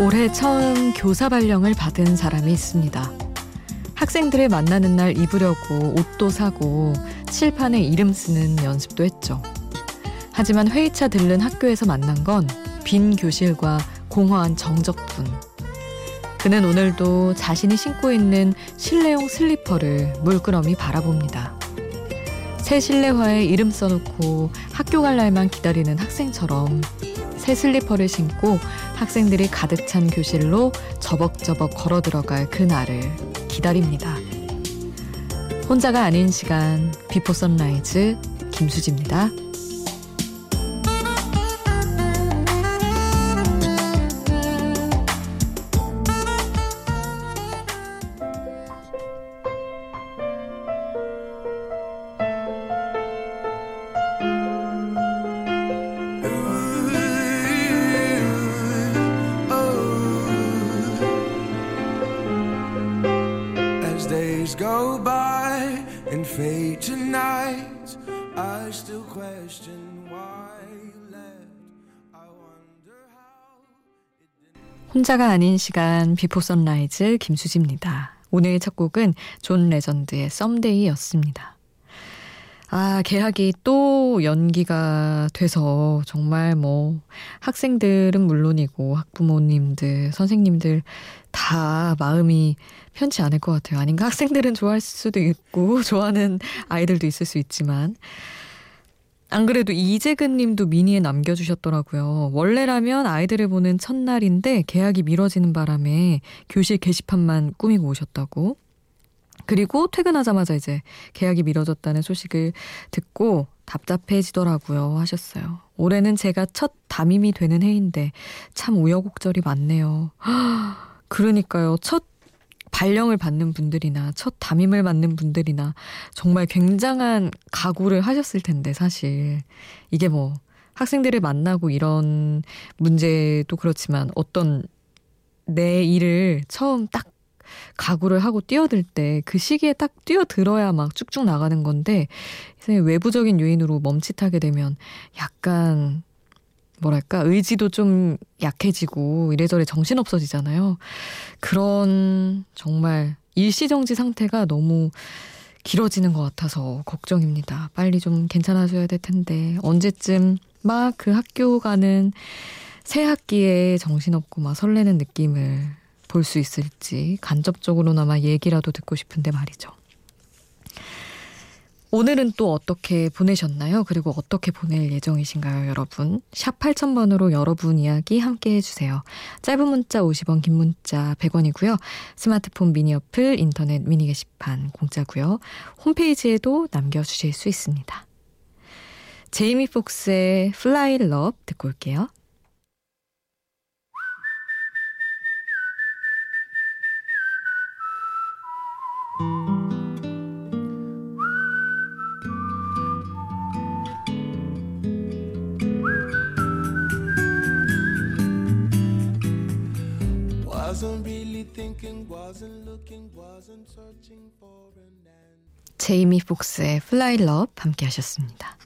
올해 처음 교사 발령을 받은 사람이 있습니다. 학생들을 만나는 날 입으려고 옷도 사고 칠판에 이름 쓰는 연습도 했죠. 하지만 회의차 들른 학교에서 만난 건 빈 교실과 공허한 정적뿐. 그는 오늘도 자신이 신고 있는 실내용 슬리퍼를 물끄러미 바라봅니다. 새 실내화에 이름 써놓고 학교 갈 날만 기다리는 학생처럼 새 슬리퍼를 신고 학생들이 가득 찬 교실로 저벅저벅 걸어 들어갈 그날을 기다립니다. 혼자가 아닌 시간 비포 선라이즈 김수지입니다. 혼자가 아닌 시간 비포 선라이즈 김수지입니다. 오늘 첫 곡은 존 레전드의 Someday였습니다. 아, 개학이 또 연기가 돼서 정말 뭐 학생들은 물론이고 학부모님들, 선생님들 다 마음이 편치 않을 것 같아요. 아닌가? 학생들은 좋아할 수도 있고 좋아하는 아이들도 있을 수 있지만 안 그래도 이재근 님도 미니에 남겨주셨더라고요. 원래라면 아이들을 보는 첫날인데 개학이 미뤄지는 바람에 교실 게시판만 꾸미고 오셨다고. 그리고 퇴근하자마자 이제 계약이 미뤄졌다는 소식을 듣고 답답해지더라고요 하셨어요. 올해는 제가 첫 담임이 되는 해인데 참 우여곡절이 많네요. 그러니까요. 첫 발령을 받는 분들이나 첫 담임을 맡는 분들이나 정말 굉장한 각오를 하셨을 텐데 사실. 이게 뭐 학생들을 만나고 이런 문제도 그렇지만 어떤 내 일을 처음 딱 각오를 하고 뛰어들 때 그 시기에 딱 뛰어들어야 막 쭉쭉 나가는 건데 외부적인 요인으로 멈칫하게 되면 약간 뭐랄까 의지도 좀 약해지고 이래저래 정신 없어지잖아요. 그런 정말 일시정지 상태가 너무 길어지는 것 같아서 걱정입니다. 빨리 좀 괜찮아져야 될 텐데 언제쯤 막 그 학교 가는 새 학기에 정신없고 막 설레는 느낌을 볼 수 있을지 간접적으로나마 얘기라도 듣고 싶은데 말이죠. 오늘은 또 어떻게 보내셨나요? 그리고 어떻게 보낼 예정이신가요, 여러분? 샵 8000번으로 여러분 이야기 함께 해주세요. 짧은 문자 50원, 긴 문자 100원이고요. 스마트폰 미니 어플, 인터넷 미니 게시판 공짜고요. 홈페이지에도 남겨주실 수 있습니다. 제이미 폭스의 Fly Love 듣고 올게요. 제이미 폭스의 Fly Love 함께 하셨습니다.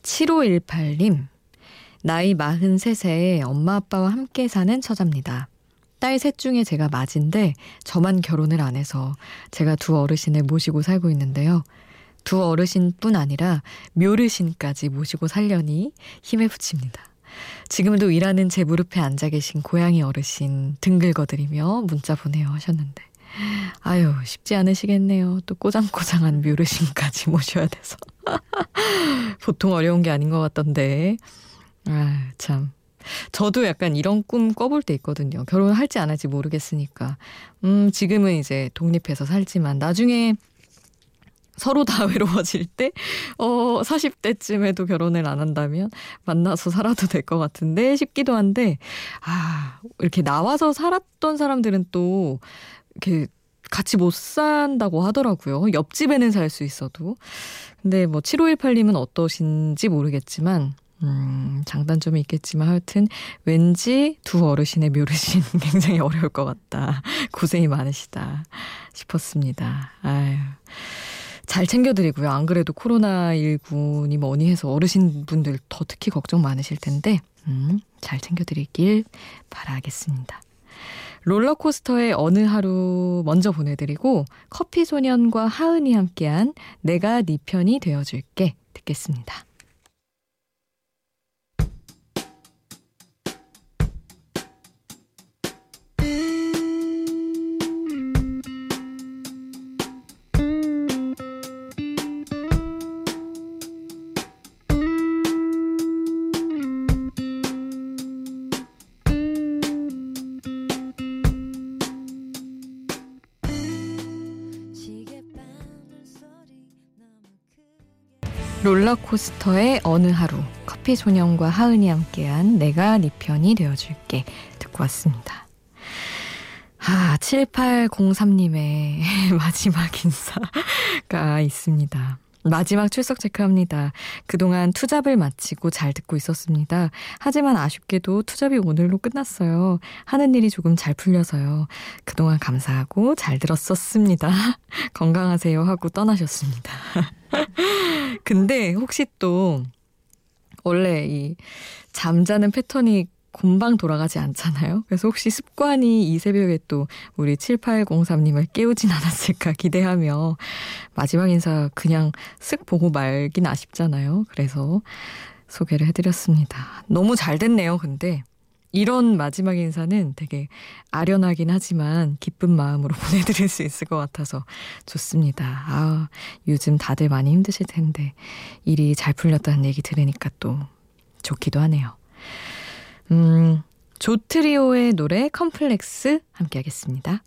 7518님, 나이 43세에 엄마 아빠와 함께 사는 처자입니다. 딸 셋 중에 제가 맞인데 저만 결혼을 안 해서 제가 두 어르신을 모시고 살고 있는데요. 두 어르신뿐 아니라 묘르신까지 모시고 살려니 힘에 붙입니다. 지금도 일하는 제 무릎에 앉아 계신 고양이 어르신 등글거드리며 문자 보내요 하셨는데. 아유, 쉽지 않으시겠네요. 또 꼬장꼬장한 묘르신까지 모셔야 돼서. 보통 어려운 게 아닌 것 같던데. 아, 참. 저도 약간 이런 꿈 꿔볼 때 있거든요. 결혼할지 안 할지 모르겠으니까. 음, 지금은 이제 독립해서 살지만 나중에 서로 다 외로워질 때, 어, 40대쯤에도 결혼을 안 한다면 만나서 살아도 될 것 같은데 싶기도 한데, 아, 이렇게 나와서 살았던 사람들은 또, 이렇게 같이 못 산다고 하더라고요. 옆집에는 살 수 있어도. 근데 뭐 7518님은 어떠신지 모르겠지만, 음, 장단점이 있겠지만 하여튼 왠지 두 어르신의 묘르신 굉장히 어려울 것 같다. 고생이 많으시다 싶었습니다. 아유. 잘 챙겨드리고요. 안 그래도 코로나19니 뭐니 해서 어르신분들 더 특히 걱정 많으실 텐데, 음, 잘 챙겨드리길 바라겠습니다. 롤러코스터의 어느 하루 먼저 보내드리고 커피 소년과 하은이 함께한 내가 네 편이 되어줄게 듣겠습니다. 롤러코스터의 어느 하루 커피 소년과 하은이 함께한 내가 네 편이 되어줄게 듣고 왔습니다. 아, 7803님의 마지막 인사가 있습니다. 마지막 출석 체크합니다. 그동안 투잡을 마치고 잘 듣고 있었습니다. 하지만 아쉽게도 투잡이 오늘로 끝났어요. 하는 일이 조금 잘 풀려서요. 그동안 감사하고 잘 들었었습니다. 건강하세요 하고 떠나셨습니다. 근데 혹시 또 원래 이 잠자는 패턴이 금방 돌아가지 않잖아요. 그래서 혹시 습관이 이 새벽에 또 우리 7803님을 깨우진 않았을까 기대하며 마지막 인사 그냥 쓱 보고 말긴 아쉽잖아요. 그래서 소개를 해드렸습니다. 너무 잘 됐네요, 근데. 이런 마지막 인사는 되게 아련하긴 하지만 기쁜 마음으로 보내드릴 수 있을 것 같아서 좋습니다. 아, 요즘 다들 많이 힘드실 텐데 일이 잘 풀렸다는 얘기 들으니까 또 좋기도 하네요. 음, 조트리오의 노래 컴플렉스 함께 하겠습니다.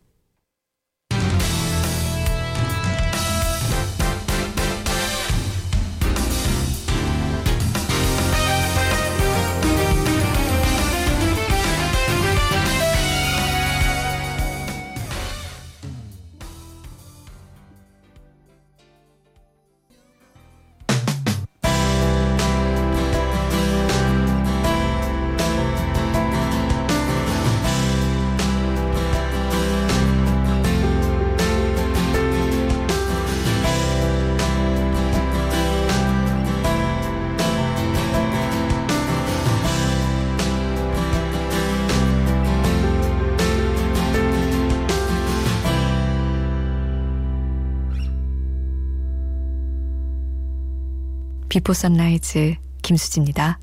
비포 선라이즈 김수지입니다.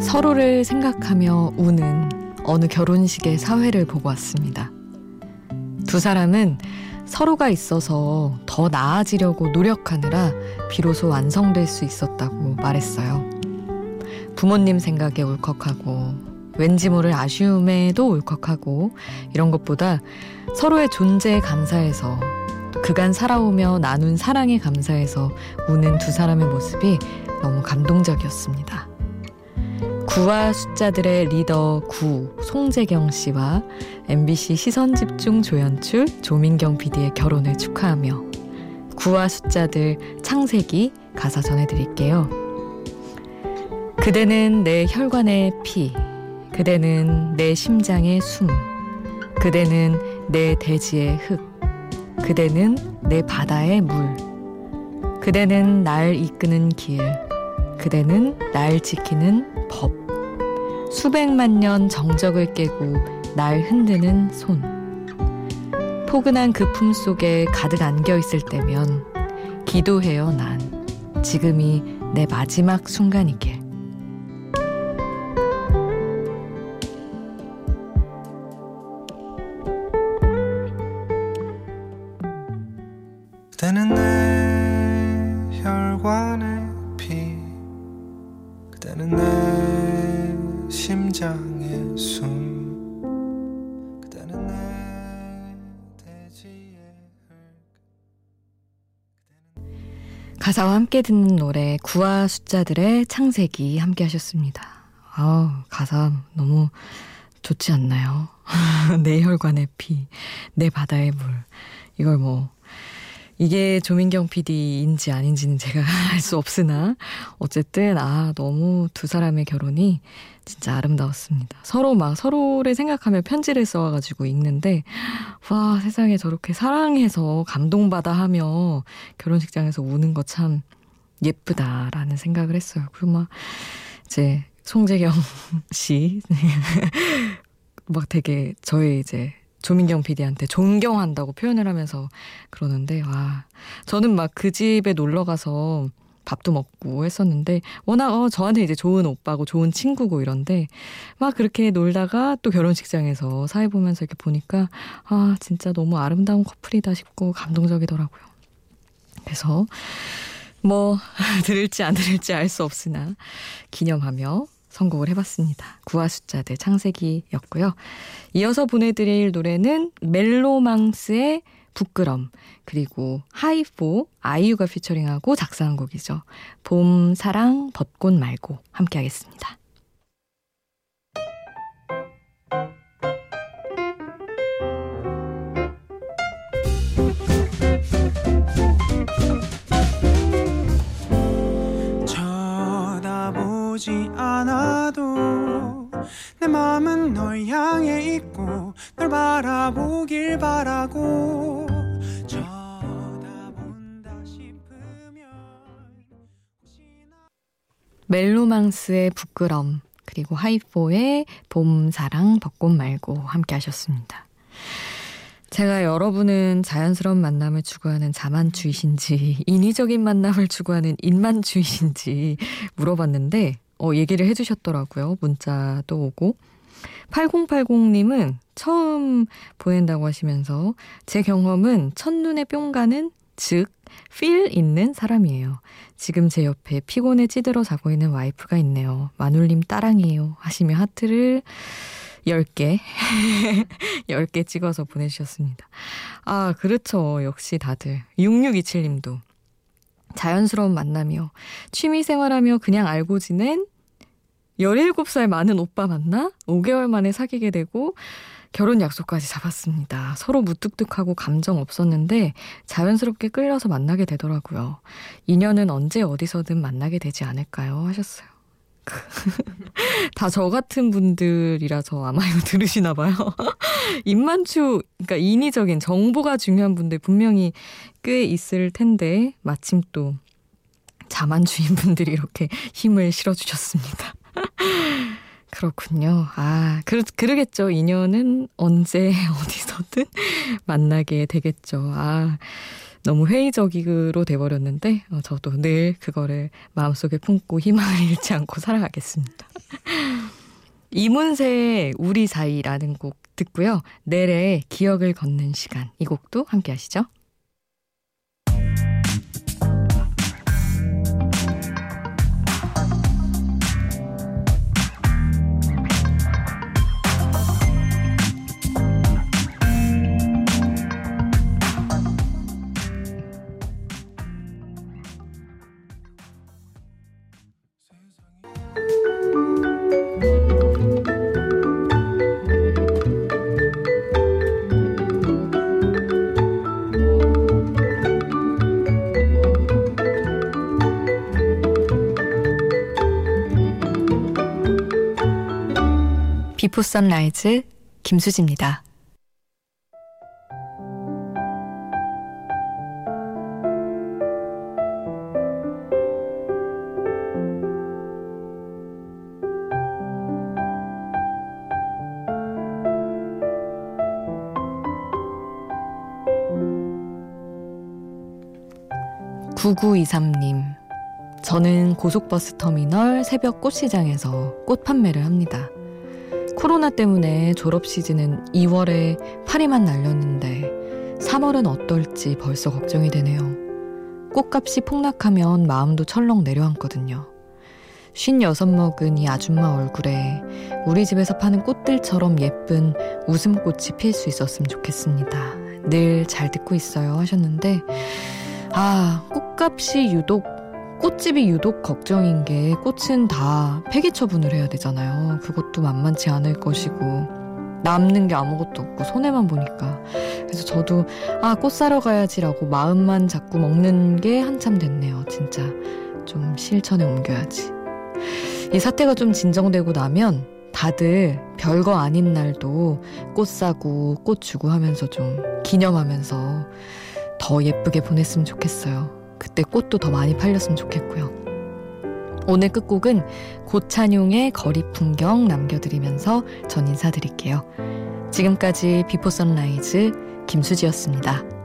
서로를 생각하며 우는 어느 결혼식의 사회를 보고 왔습니다. 두 사람은 서로가 있어서 더 나아지려고 노력하느라 비로소 완성될 수 있었다고 말했어요. 부모님 생각에 울컥하고 왠지 모를 아쉬움에도 울컥하고 이런 것보다 서로의 존재에 감사해서 그간 살아오며 나눈 사랑에 감사해서 우는 두 사람의 모습이 너무 감동적이었습니다. 구와 숫자들의 리더 구 송재경 씨와 MBC 시선집중 조연출 조민경 PD의 결혼을 축하하며 구와 숫자들 창세기 가사 전해드릴게요. 그대는 내 혈관의 피, 그대는 내 심장의 숨, 그대는 내 대지의 흙, 그대는 내 바다의 물, 그대는 날 이끄는 길, 그대는 날 지키는 법. 수백만 년 정적을 깨고 날 흔드는 손. 포근한 그 품 속에 가득 안겨 있을 때면 기도해요, 난. 지금이 내 마지막 순간이길. 함께 듣는 노래 구와 숫자들의 창세기 함께 하셨습니다. 아우 가사 너무 좋지 않나요? 내 혈관의 피, 내 바다의 물. 이걸 뭐 이게 조민경 PD인지 아닌지는 제가 알 수 없으나 어쨌든 아 너무 두 사람의 결혼이 진짜 아름다웠습니다. 서로 막 서로를 생각하며 편지를 써가지고 읽는데 와 세상에 저렇게 사랑해서 감동받아 하며 결혼식장에서 우는 거 참 예쁘다라는 생각을 했어요. 그리고 막 이제 송재경 씨 막 되게 저의 이제 조민경 PD한테 존경한다고 표현을 하면서 그러는데 와 저는 막 그 집에 놀러 가서 밥도 먹고 했었는데 워낙 어 저한테 이제 좋은 오빠고 좋은 친구고 이런데 막 그렇게 놀다가 또 결혼식장에서 사회 보면서 이렇게 보니까 아 진짜 너무 아름다운 커플이다 싶고 감동적이더라고요. 그래서 뭐 들을지 안 들을지 알 수 없으나 기념하며 선곡을 해봤습니다. 구화 숫자들 창세기였고요. 이어서 보내드릴 노래는 멜로망스의 부끄럼 그리고 하이포 아이유가 피처링하고 작사한 곡이죠. 봄 사랑 벚꽃 말고 함께 하겠습니다. 쳐다보지 않아도 내 마음은 널 향해 있고 널 바라보길 바라고 멜로망스의 부끄럼 그리고 하이포의 봄 사랑 벚꽃 말고 함께 하셨습니다. 제가 여러분은 자연스러운 만남을 추구하는 자만주의신지 인위적인 만남을 추구하는 인만주의신지 물어봤는데 어, 얘기를 해주셨더라고요. 문자도 오고 8080님은 처음 보낸다고 하시면서 제 경험은 첫눈에 뿅 가는 즉, 필 있는 사람이에요. 지금 제 옆에 피곤에 찌들어 자고 있는 와이프가 있네요. 마눌님 따랑이에요. 하시며 하트를 10개, 10개 찍어서 보내주셨습니다. 아, 그렇죠. 역시 다들. 6627님도. 자연스러운 만남이요. 취미 생활하며 그냥 알고 지낸 17살 많은 오빠 만나 5개월 만에 사귀게 되고 결혼 약속까지 잡았습니다. 서로 무뚝뚝하고 감정 없었는데 자연스럽게 끌려서 만나게 되더라고요. 인연은 언제 어디서든 만나게 되지 않을까요? 하셨어요. 다 저 같은 분들이라서 아마 이거 들으시나 봐요. 입만추, 그러니까 인위적인 정보가 중요한 분들 분명히 꽤 있을 텐데 마침 또 자만주인 분들이 이렇게 힘을 실어주셨습니다. 그렇군요. 아, 그러, 그러겠죠. 인연은 언제 어디서든 만나게 되겠죠. 아, 너무 회의적으로 돼버렸는데 어, 저도 늘 그거를 마음속에 품고 희망을 잃지 않고 살아가겠습니다. 이문세의 우리 사이라는 곡 듣고요. 내래 기억을 걷는 시간 이 곡도 함께 하시죠. 비포 선라이즈 김수지입니다. 구구이삼님 저는 고속버스 터미널 새벽 꽃시장에서 꽃 판매를 합니다. 코로나 때문에 졸업 시즌은 2월에 파리만 날렸는데 3월은 어떨지 벌써 걱정이 되네요. 꽃값이 폭락하면 마음도 철렁 내려앉거든요. 쉰여섯 먹은 이 아줌마 얼굴에 우리 집에서 파는 꽃들처럼 예쁜 웃음꽃이 필 수 있었으면 좋겠습니다. 늘 잘 듣고 있어요 하셨는데, 아, 꽃값이 유독 꽃집이 유독 걱정인 게 꽃은 다 폐기 처분을 해야 되잖아요. 그것도 만만치 않을 것이고 남는 게 아무것도 없고 손해만 보니까 그래서 저도 아 꽃 사러 가야지라고 마음만 자꾸 먹는 게 한참 됐네요. 진짜 좀 실천에 옮겨야지. 이 사태가 좀 진정되고 나면 다들 별거 아닌 날도 꽃 사고 꽃 주고 하면서 좀 기념하면서 더 예쁘게 보냈으면 좋겠어요. 그때 꽃도 더 많이 팔렸으면 좋겠고요. 오늘 끝곡은 고찬용의 거리 풍경 남겨드리면서 전 인사드릴게요. 지금까지 비포 선라이즈 김수지였습니다.